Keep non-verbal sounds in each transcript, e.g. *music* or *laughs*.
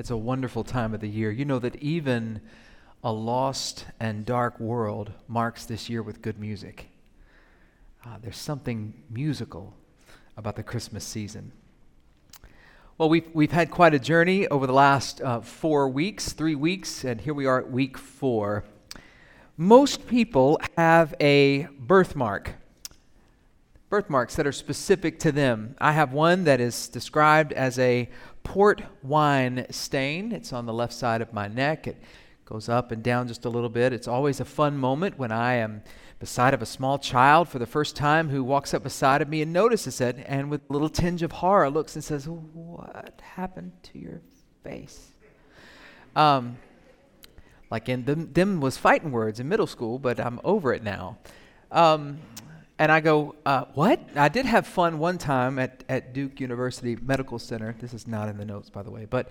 It's a wonderful time of the year. You know that even a lost and dark world marks this year with good music. Uh, there's something musical about the Christmas season. Well, we've, we've had quite a journey over the last uh, four weeks, three weeks, and here we are at week four. Most people have a birthmark, birthmarks that are specific to them. I have one that is described as a port wine stain. It's on the left side of my neck. It goes up and down just a little bit. It's always a fun moment when I am beside of a small child for the first time who walks up beside of me and notices it and with a little tinge of horror looks and says, "What happened to your face?" Um, like in them, them was fighting words in middle school, but I'm over it now. Um, and I go, uh, what? I did have fun one time at, at Duke University Medical Center. This is not in the notes, by the way. But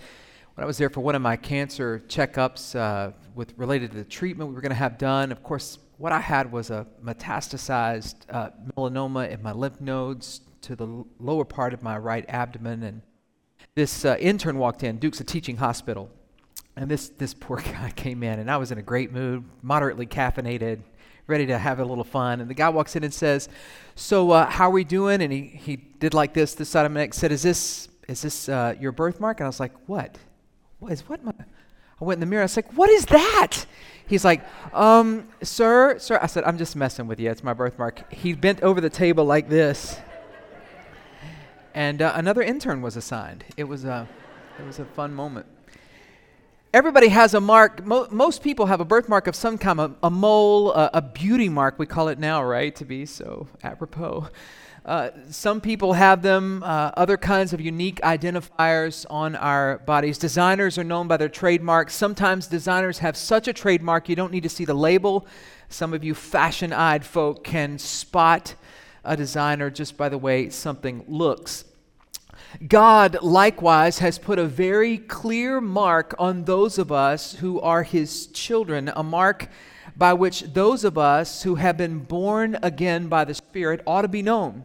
when I was there for one of my cancer checkups uh, with related to the treatment we were going to have done, of course, what I had was a metastasized uh, melanoma in my lymph nodes to the l- lower part of my right abdomen. And this uh, intern walked in. Duke's a teaching hospital. And this, this poor *laughs* guy came in, and I was in a great mood, moderately caffeinated, ready to have a little fun. And the guy walks in and says, "So uh, how are we doing?" And he, he did like this, this side of my neck. Said, "Is this is this uh, your birthmark?" And I was like, "What? What is what?" My? I went in the mirror. I was like, "What is that?" He's like, um, "Sir, sir." I said, "I'm just messing with you. It's my birthmark." He bent over the table like this. And uh, another intern was assigned. It was a, it was a fun moment everybody has a mark. Mo- most people have a birthmark of some kind, a, a mole, a, a, beauty mark, we call it now, right? To be so apropos. Uh, some people have them, uh, other kinds of unique identifiers on our bodies. Designers are known by their trademarks. Sometimes designers have such a trademark you don't need to see the label. Some of you fashion eyed folk can spot a designer just by the way something looks. God likewise has put a very clear mark on those of us who are his children, a mark by which those of us who have been born again by the Spirit ought to be known.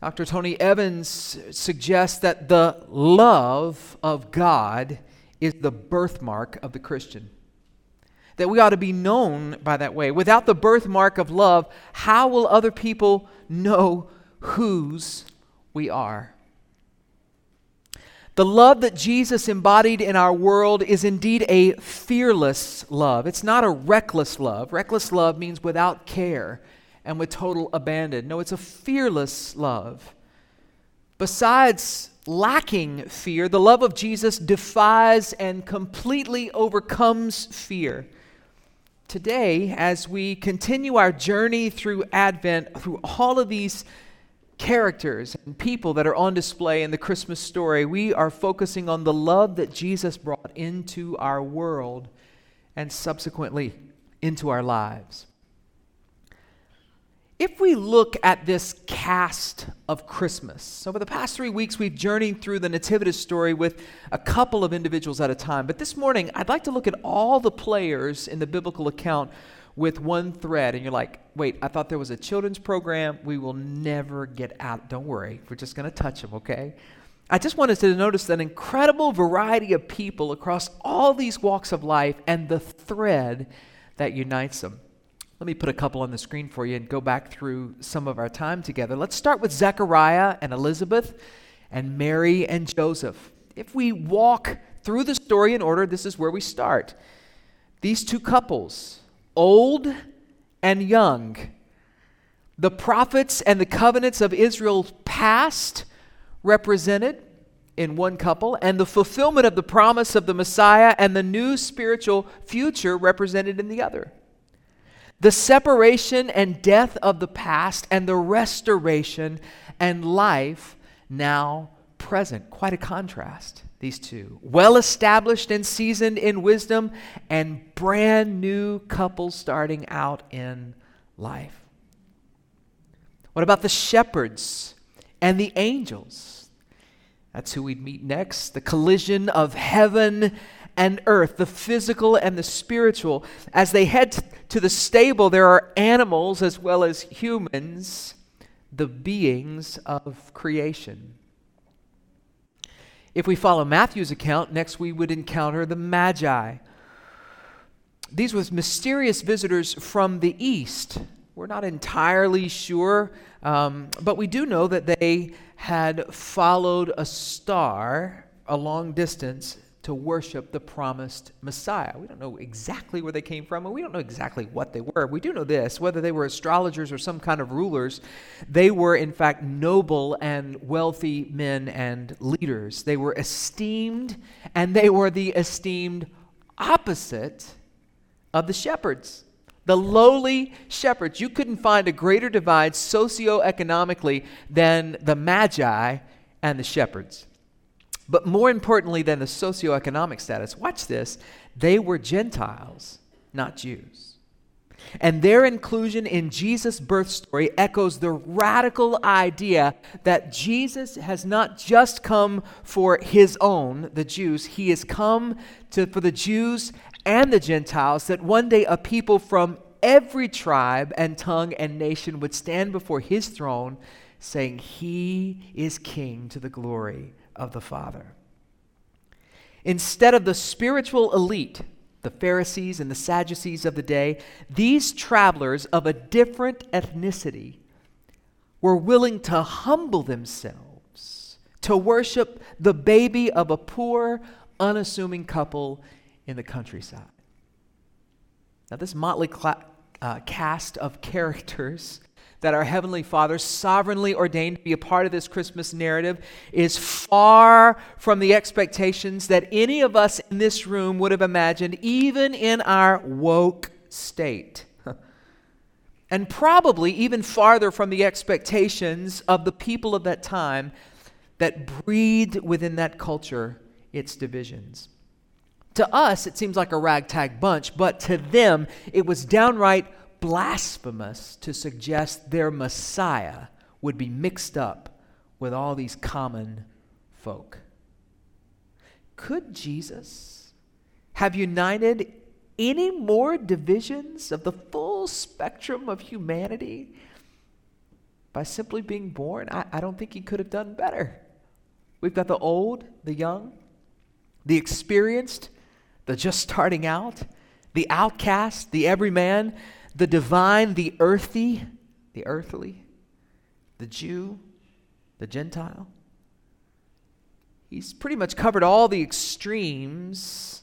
Dr. Tony Evans suggests that the love of God is the birthmark of the Christian. That we ought to be known by that way. Without the birthmark of love, how will other people know whose we are? The love that Jesus embodied in our world is indeed a fearless love. It's not a reckless love. Reckless love means without care and with total abandon. No, it's a fearless love. Besides lacking fear, the love of Jesus defies and completely overcomes fear. Today, as we continue our journey through Advent, through all of these characters and people that are on display in the Christmas story, we are focusing on the love that Jesus brought into our world and subsequently into our lives. If we look at this cast of Christmas, over the past three weeks we've journeyed through the Nativity story with a couple of individuals at a time. But this morning I'd like to look at all the players in the biblical account with one thread, and you're like, wait, I thought there was a children's program. We will never get out. Don't worry, we're just going to touch them, okay? I just wanted to notice an incredible variety of people across all these walks of life and the thread that unites them. Let me put a couple on the screen for you and go back through some of our time together. Let's start with Zechariah and Elizabeth and Mary and Joseph. If we walk through the story in order, this is where we start. These two couples, old and young. The prophets and the covenants of Israel past represented in one couple, and the fulfillment of the promise of the Messiah and the new spiritual future represented in the other. The separation and death of the past and the restoration and life now present. Quite a contrast these two. Well established and seasoned in wisdom, and brand new couples starting out in life. What about the shepherds and the angels? That's who we'd meet next. The collision of heaven and earth, the physical and the spiritual. As they head to the stable, there are animals as well as humans, the beings of creation. If we follow Matthew's account, next we would encounter the Magi. These were mysterious visitors from the east. We're not entirely sure, um, but we do know that they had followed a star a long distance to worship the promised Messiah. We don't know exactly where they came from, and we don't know exactly what they were. We do know this whether they were astrologers or some kind of rulers, they were, in fact, noble and wealthy men and leaders. They were esteemed, and they were the esteemed opposite of the shepherds. The lowly shepherds. You couldn't find a greater divide socioeconomically than the Magi and the shepherds. But more importantly than the socioeconomic status, watch this, they were Gentiles, not Jews. And their inclusion in Jesus' birth story echoes the radical idea that Jesus has not just come for his own, the Jews, he has come to, for the Jews and the Gentiles, that one day a people from every tribe and tongue and nation would stand before his throne saying, He is king to the glory of the Father. Instead of the spiritual elite, the Pharisees and the Sadducees of the day, these travelers of a different ethnicity were willing to humble themselves to worship the baby of a poor, unassuming couple in the countryside. Now, this motley uh, cast of characters that our Heavenly Father sovereignly ordained to be a part of this Christmas narrative is far from the expectations that any of us in this room would have imagined, even in our woke state. *laughs* and probably even farther from the expectations of the people of that time that breathed within that culture its divisions. To us, it seems like a ragtag bunch, but to them, it was downright blasphemous to suggest their Messiah would be mixed up with all these common folk. Could Jesus have united any more divisions of the full spectrum of humanity by simply being born? I, I don't think he could have done better. We've got the old, the young, the experienced, the just starting out, the outcast, the everyman, the divine, the earthy, the earthly, the Jew, the Gentile. He's pretty much covered all the extremes,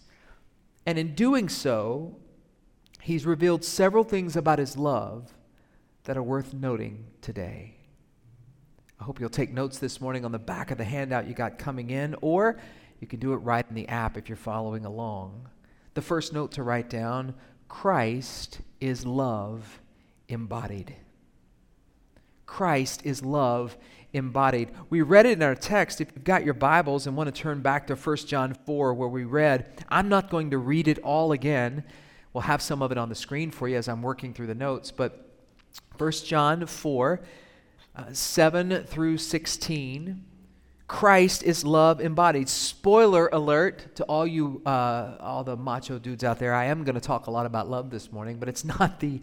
and in doing so, he's revealed several things about his love that are worth noting today. I hope you'll take notes this morning on the back of the handout you got coming in, or you can do it right in the app if you're following along. The first note to write down Christ is love embodied. Christ is love embodied. We read it in our text. If you've got your Bibles and want to turn back to 1 John 4, where we read, I'm not going to read it all again. We'll have some of it on the screen for you as I'm working through the notes. But 1 John 4, uh, 7 through 16 Christ is love embodied. Spoiler alert to all you, uh, all the macho dudes out there. I am going to talk a lot about love this morning, but it's *laughs* not the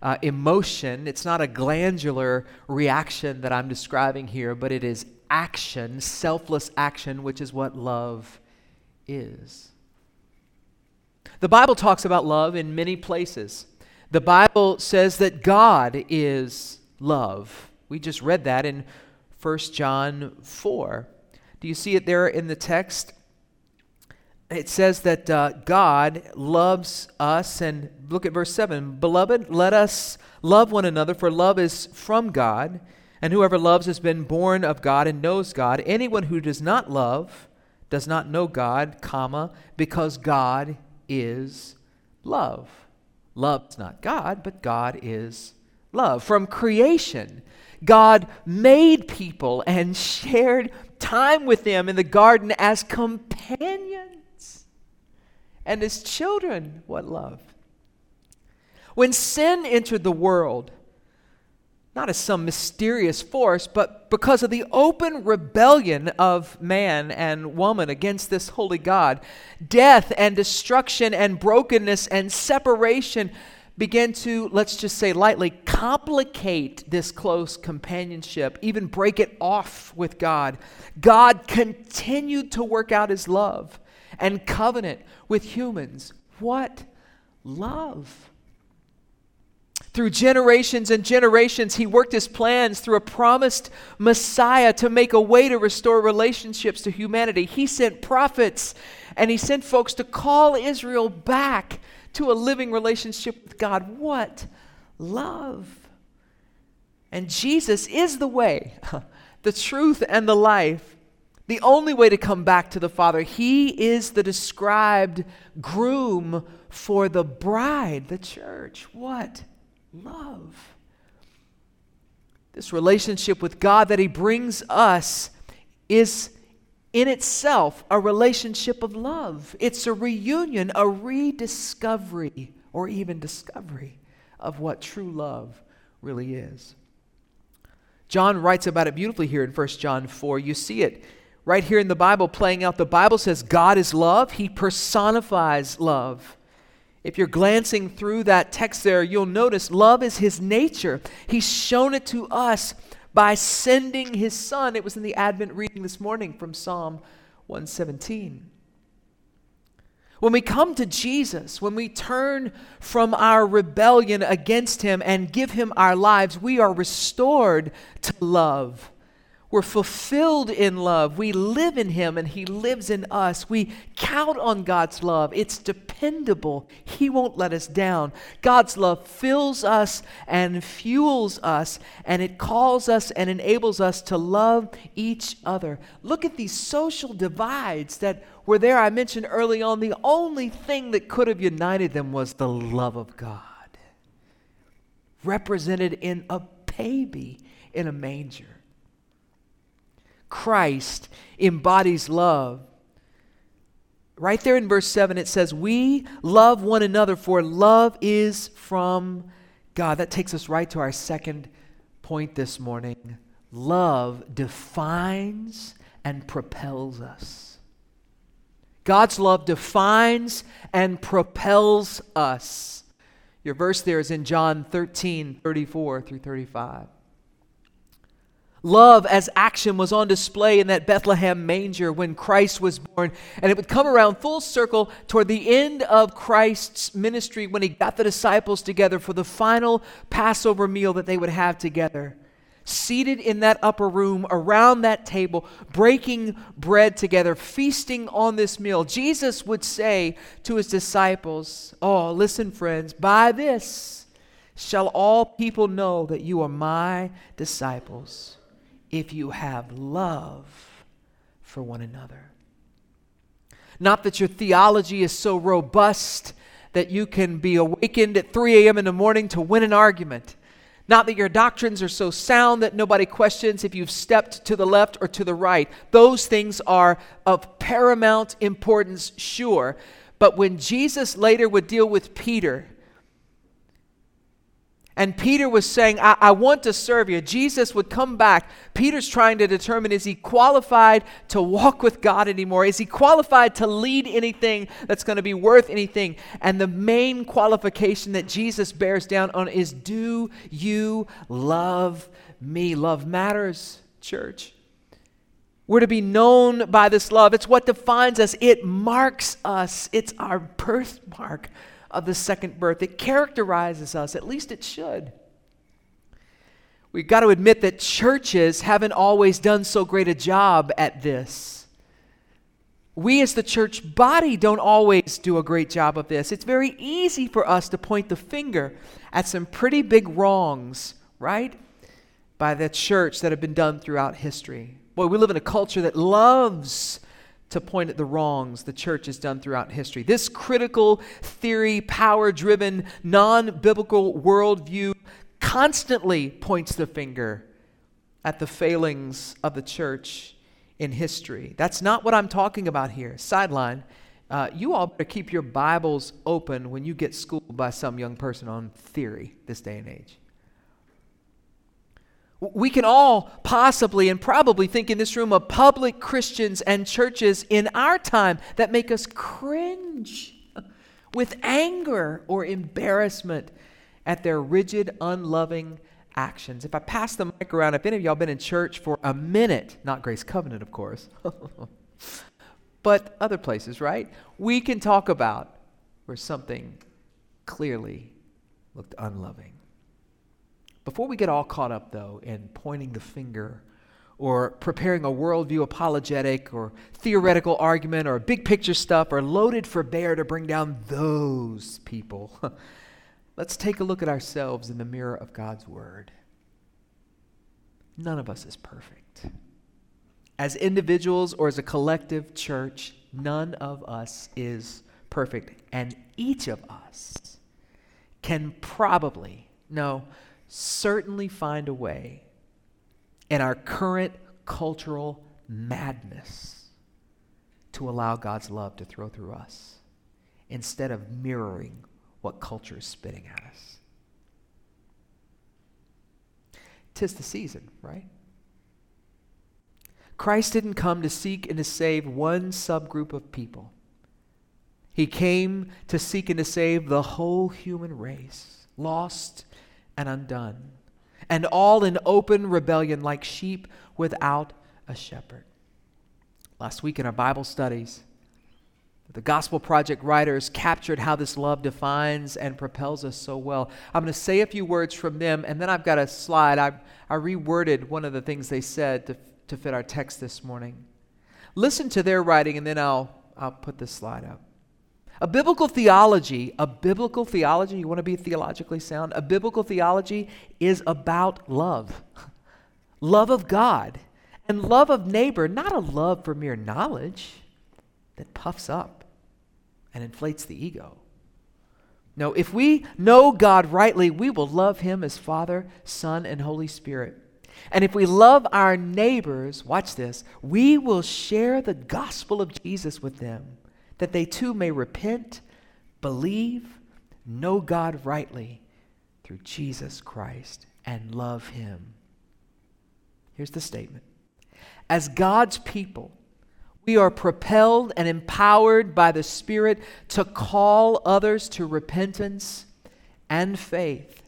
uh, emotion, it's not a glandular reaction that I'm describing here, but it is action, selfless action, which is what love is. The Bible talks about love in many places. The Bible says that God is love. We just read that in 1 John 4. Do you see it there in the text? It says that uh, God loves us, and look at verse 7 Beloved, let us love one another, for love is from God, and whoever loves has been born of God and knows God. Anyone who does not love does not know God, comma, because God is love. Love is not God, but God is love. From creation, God made people and shared time with them in the garden as companions. And as children, what love. When sin entered the world, not as some mysterious force, but because of the open rebellion of man and woman against this holy God, death and destruction and brokenness and separation began to, let's just say lightly, complicate this close companionship, even break it off with God, God continued to work out his love and covenant with humans. What love! Through generations and generations, he worked his plans through a promised Messiah to make a way to restore relationships to humanity. He sent prophets and he sent folks to call Israel back to a living relationship with God. What love! And Jesus is the way, *laughs* the truth, and the life. The only way to come back to the Father. He is the described groom for the bride, the church. What love! This relationship with God that He brings us is in itself a relationship of love. It's a reunion, a rediscovery, or even discovery of what true love really is. John writes about it beautifully here in 1 John 4. You see it right here in the Bible playing out. The Bible says God is love, He personifies love. If you're glancing through that text there, you'll notice love is His nature. He's shown it to us by sending his son. It was in the Advent reading this morning from Psalm 117. When we come to Jesus, when we turn from our rebellion against him and give him our lives, we are restored to love. We're fulfilled in love. We live in Him and He lives in us. We count on God's love. It's dependable. He won't let us down. God's love fills us and fuels us, and it calls us and enables us to love each other. Look at these social divides that were there. I mentioned early on the only thing that could have united them was the love of God, represented in a baby in a manger. Christ embodies love. Right there in verse 7, it says, We love one another, for love is from God. That takes us right to our second point this morning. Love defines and propels us. God's love defines and propels us. Your verse there is in John 13, 34 through 35. Love as action was on display in that Bethlehem manger when Christ was born. And it would come around full circle toward the end of Christ's ministry when he got the disciples together for the final Passover meal that they would have together. Seated in that upper room around that table, breaking bread together, feasting on this meal, Jesus would say to his disciples, Oh, listen, friends, by this shall all people know that you are my disciples if you have love for one another. Not that your theology is so robust that you can be awakened at 3 a.m. in the morning to win an argument. Not that your doctrines are so sound that nobody questions if you've stepped to the left or to the right. Those things are of paramount importance, sure. But when Jesus later would deal with Peter, and Peter was saying, I, I, want to serve you. Jesus would come back. Peter's trying to determine is he qualified to walk with God anymore? Is he qualified to lead anything that's going to be worth anything? And the main qualification that Jesus bears down on is do you love me? Love matters, church. We're to be known by this love. It's what defines us, it marks us, it's our birthmark of the second birth. It characterizes us, at least it should. We've got to admit that churches haven't always done so great a job at this. We, as the church body, don't always do a great job of this. It's very easy for us to point the finger at some pretty big wrongs, right? By the church that have been done throughout history. Boy, we live in a culture that loves to point at the wrongs the church has done throughout history. This critical theory, power driven, non biblical worldview constantly points the finger at the failings of the church in history. That's not what I'm talking about here. Sideline. Uh, you all better keep your Bibles open when you get schooled by some young person on theory this day and age. We can all possibly and probably think in this room of public Christians and churches in our time that make us cringe with anger or embarrassment at their rigid, unloving actions. If I pass the mic around, if any of y'all been in church for a minute, not Grace Covenant, of course, *laughs* but other places, right? We can talk about where something clearly looked unloving. Before we get all caught up, though, in pointing the finger or preparing a worldview apologetic or theoretical argument or big picture stuff or loaded for bear to bring down those people, *laughs* let's take a look at ourselves in the mirror of God's Word. None of us is perfect. As individuals or as a collective church, none of us is perfect. And each of us can probably, no, certainly find a way in our current cultural madness to allow God's love to throw through us instead of mirroring what culture is spitting at us. Tis the season, right? Christ didn't come to seek and to save one subgroup of people. He came to seek and to save the whole human race, lost and undone, and all in open rebellion like sheep without a shepherd. Last week in our Bible studies, the Gospel Project writers captured how this love defines and propels us so well. I'm going to say a few words from them, and then I've got a slide. I, I reworded one of the things they said to, to fit our text this morning. Listen to their writing, and then I'll, I'll put this slide up. A biblical theology, a biblical theology, you want to be theologically sound? A biblical theology is about love. *laughs* love of God and love of neighbor, not a love for mere knowledge that puffs up and inflates the ego. No, if we know God rightly, we will love him as Father, Son, and Holy Spirit. And if we love our neighbors, watch this, we will share the gospel of Jesus with them that they too may repent, believe, know God rightly through Jesus Christ, and love Him. Here's the statement As God's people, we are propelled and empowered by the Spirit to call others to repentance and faith,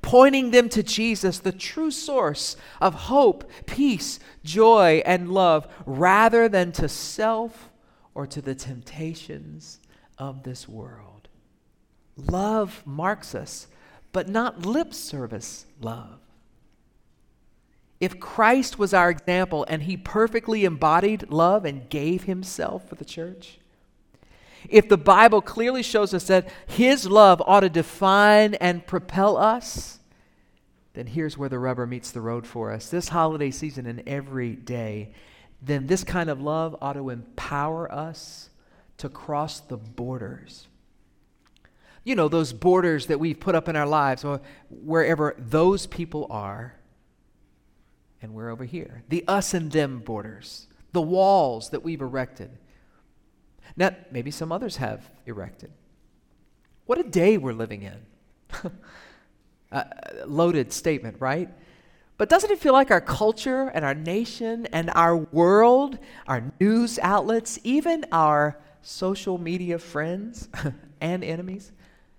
pointing them to Jesus, the true source of hope, peace, joy, and love, rather than to self or to the temptations of this world. Love marks us, but not lip service love. If Christ was our example and he perfectly embodied love and gave himself for the church, if the Bible clearly shows us that his love ought to define and propel us, then here's where the rubber meets the road for us. This holiday season and every day, then this kind of love ought to empower us to cross the borders. You know, those borders that we've put up in our lives, or wherever those people are, and we're over here. The us and them borders, the walls that we've erected. Now, maybe some others have erected. What a day we're living in. *laughs* uh, loaded statement, right? But doesn't it feel like our culture and our nation and our world, our news outlets, even our social media friends *laughs* and enemies,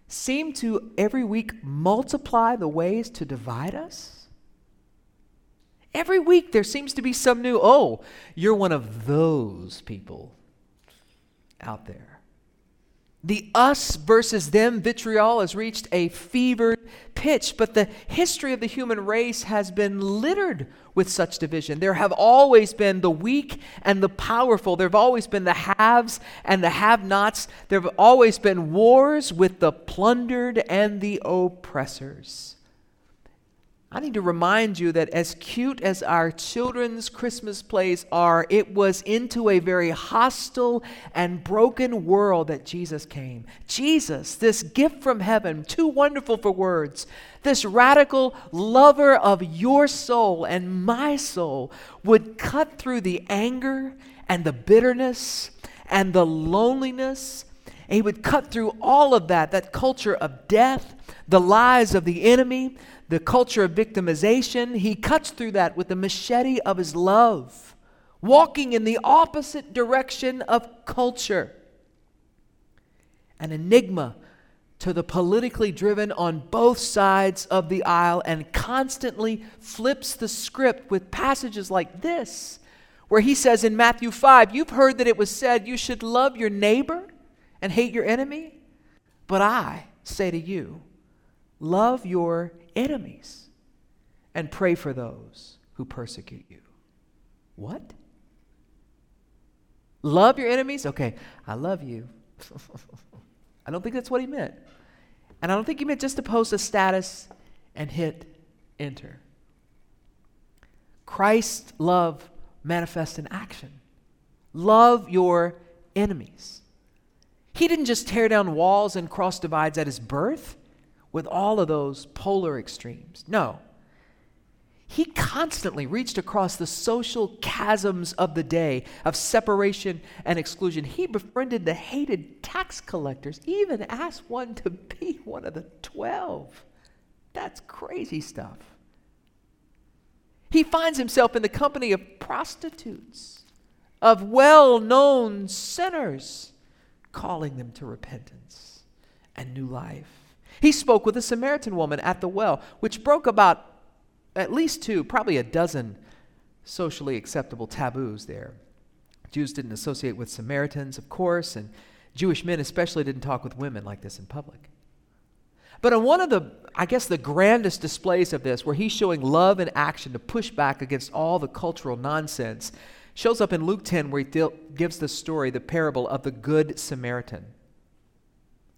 seem to every week multiply the ways to divide us? Every week there seems to be some new, oh, you're one of those people out there. The us versus them vitriol has reached a fevered pitch, but the history of the human race has been littered with such division. There have always been the weak and the powerful. There have always been the haves and the have nots. There have always been wars with the plundered and the oppressors. I need to remind you that as cute as our children's Christmas plays are, it was into a very hostile and broken world that Jesus came. Jesus, this gift from heaven, too wonderful for words, this radical lover of your soul and my soul, would cut through the anger and the bitterness and the loneliness. He would cut through all of that, that culture of death, the lies of the enemy the culture of victimization, he cuts through that with the machete of his love, walking in the opposite direction of culture. An enigma to the politically driven on both sides of the aisle and constantly flips the script with passages like this, where he says in Matthew 5, You've heard that it was said you should love your neighbor and hate your enemy. But I say to you, love your enemies and pray for those who persecute you. What? Love your enemies? Okay, I love you. *laughs* I don't think that's what he meant. And I don't think he meant just to post a status and hit enter. Christ's love manifests in action. Love your enemies. He didn't just tear down walls and cross divides at his birth with all of those polar extremes. No. He constantly reached across the social chasms of the day of separation and exclusion. He befriended the hated tax collectors, even asked one to be one of the twelve. That's crazy stuff. He finds himself in the company of prostitutes, of well known sinners, calling them to repentance and new life. He spoke with a Samaritan woman at the well, which broke about at least two, probably a dozen socially acceptable taboos there. Jews didn't associate with Samaritans, of course, and Jewish men especially didn't talk with women like this in public. But on one of the, I guess, the grandest displays of this, where he's showing love in action to push back against all the cultural nonsense, shows up in Luke 10, where he gives the story, the parable of the Good Samaritan.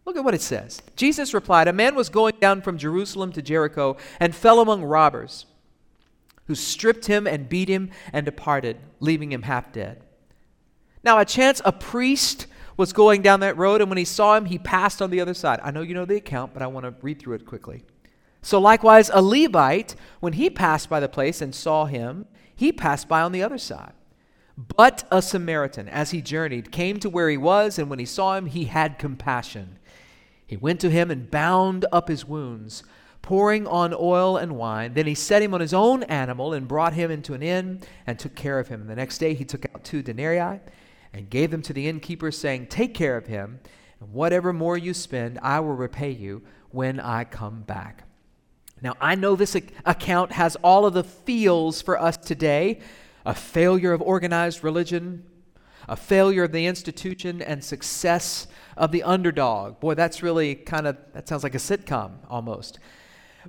Look at what it says. Jesus replied, A man was going down from Jerusalem to Jericho and fell among robbers, who stripped him and beat him and departed, leaving him half dead. Now, a chance a priest was going down that road, and when he saw him, he passed on the other side. I know you know the account, but I want to read through it quickly. So, likewise, a Levite, when he passed by the place and saw him, he passed by on the other side. But a Samaritan, as he journeyed, came to where he was, and when he saw him, he had compassion he went to him and bound up his wounds, pouring on oil and wine. Then he set him on his own animal and brought him into an inn and took care of him. And the next day he took out two denarii and gave them to the innkeeper, saying, Take care of him, and whatever more you spend, I will repay you when I come back. Now, I know this account has all of the feels for us today a failure of organized religion, a failure of the institution, and success of the underdog. Boy, that's really kind of, that sounds like a sitcom almost.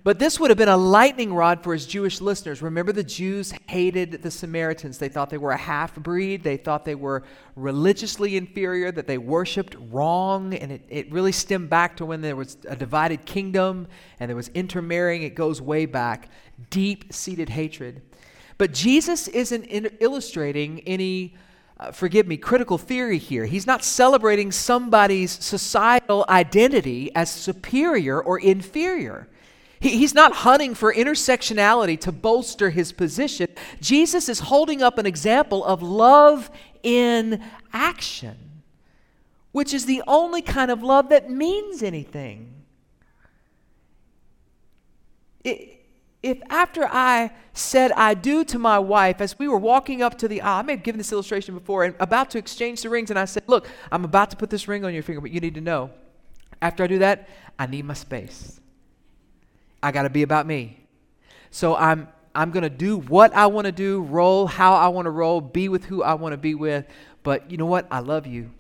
But this would have been a lightning rod for his Jewish listeners. Remember, the Jews hated the Samaritans. They thought they were a half breed. They thought they were religiously inferior, that they worshiped wrong. And it, it really stemmed back to when there was a divided kingdom and there was intermarrying. It goes way back. Deep seated hatred. But Jesus isn't in illustrating any uh, forgive me, critical theory here. He's not celebrating somebody's societal identity as superior or inferior. He, he's not hunting for intersectionality to bolster his position. Jesus is holding up an example of love in action, which is the only kind of love that means anything. It, if after I said I do to my wife, as we were walking up to the aisle, I may have given this illustration before, and about to exchange the rings, and I said, Look, I'm about to put this ring on your finger, but you need to know, after I do that, I need my space. I got to be about me. So I'm I'm going to do what I want to do, roll how I want to roll, be with who I want to be with. But you know what? I love you.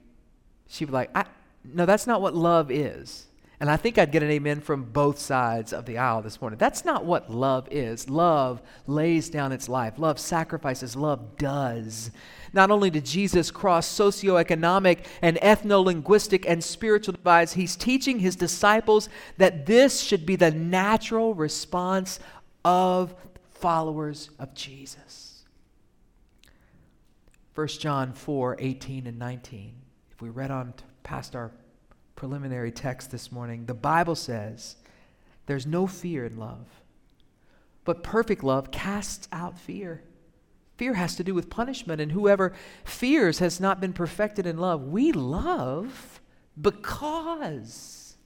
She'd be like, I, no, that's not what love is. And I think I'd get an amen from both sides of the aisle this morning. That's not what love is. Love lays down its life, love sacrifices, love does. Not only did Jesus cross socioeconomic and ethno linguistic and spiritual divides, he's teaching his disciples that this should be the natural response of followers of Jesus. 1 John 4 18 and 19. If we read on past our preliminary text this morning, the Bible says there's no fear in love. But perfect love casts out fear. Fear has to do with punishment, and whoever fears has not been perfected in love. We love because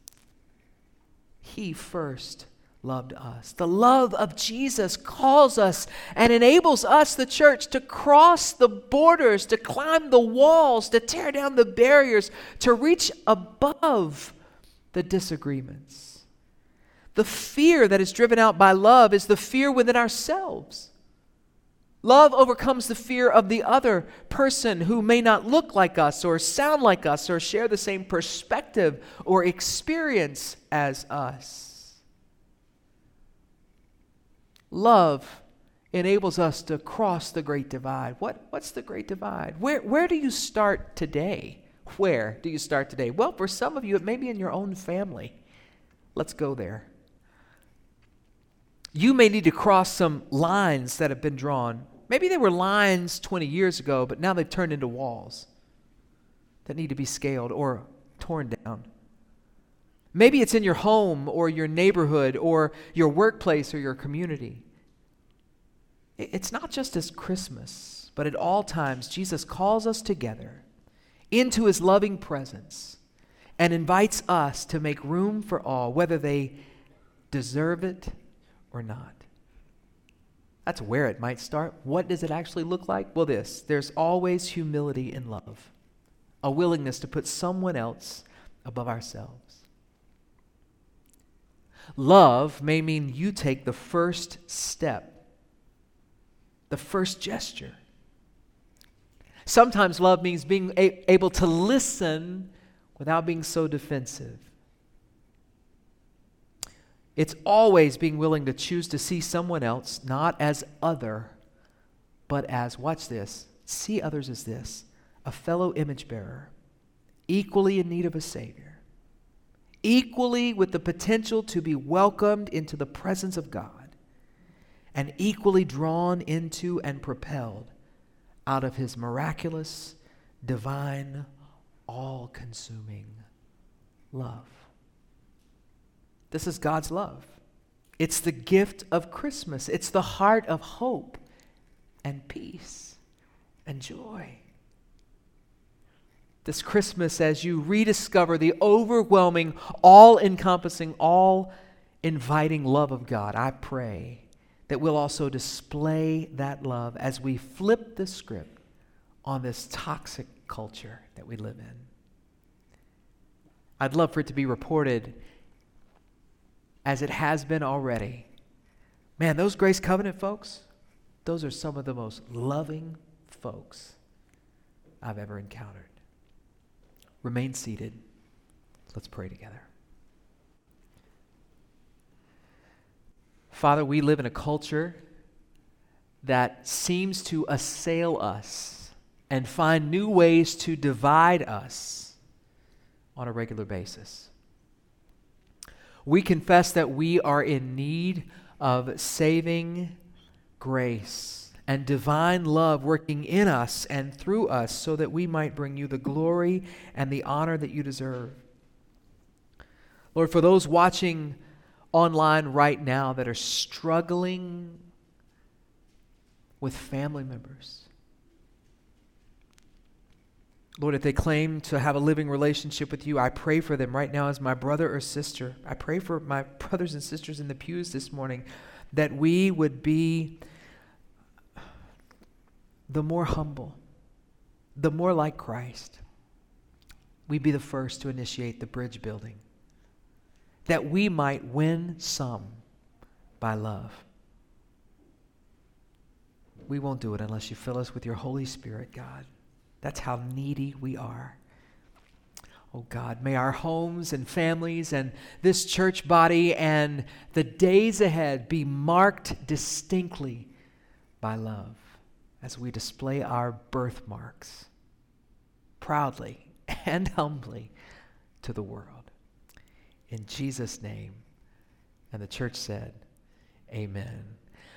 he first loved us. The love of Jesus calls us and enables us, the church, to cross the borders, to climb the walls, to tear down the barriers, to reach above the disagreements. The fear that is driven out by love is the fear within ourselves. Love overcomes the fear of the other person who may not look like us or sound like us or share the same perspective or experience as us. Love enables us to cross the great divide. What, what's the great divide? Where, where do you start today? Where do you start today? Well, for some of you, it may be in your own family. Let's go there. You may need to cross some lines that have been drawn. Maybe they were lines 20 years ago, but now they've turned into walls that need to be scaled or torn down. Maybe it's in your home or your neighborhood or your workplace or your community. It's not just as Christmas, but at all times, Jesus calls us together into his loving presence and invites us to make room for all, whether they deserve it or not. That's where it might start. What does it actually look like? Well, this there's always humility in love, a willingness to put someone else above ourselves. Love may mean you take the first step, the first gesture. Sometimes love means being a- able to listen without being so defensive. It's always being willing to choose to see someone else not as other, but as, watch this, see others as this a fellow image bearer, equally in need of a Savior, equally with the potential to be welcomed into the presence of God, and equally drawn into and propelled out of His miraculous, divine, all consuming love. This is God's love. It's the gift of Christmas. It's the heart of hope and peace and joy. This Christmas, as you rediscover the overwhelming, all encompassing, all inviting love of God, I pray that we'll also display that love as we flip the script on this toxic culture that we live in. I'd love for it to be reported as it has been already. Man, those Grace Covenant folks, those are some of the most loving folks I've ever encountered. Remain seated. Let's pray together. Father, we live in a culture that seems to assail us and find new ways to divide us on a regular basis. We confess that we are in need of saving grace and divine love working in us and through us so that we might bring you the glory and the honor that you deserve. Lord, for those watching online right now that are struggling with family members, Lord, if they claim to have a living relationship with you, I pray for them right now as my brother or sister. I pray for my brothers and sisters in the pews this morning that we would be the more humble, the more like Christ. We'd be the first to initiate the bridge building, that we might win some by love. We won't do it unless you fill us with your Holy Spirit, God. That's how needy we are. Oh God, may our homes and families and this church body and the days ahead be marked distinctly by love as we display our birthmarks proudly and humbly to the world. In Jesus' name. And the church said, Amen.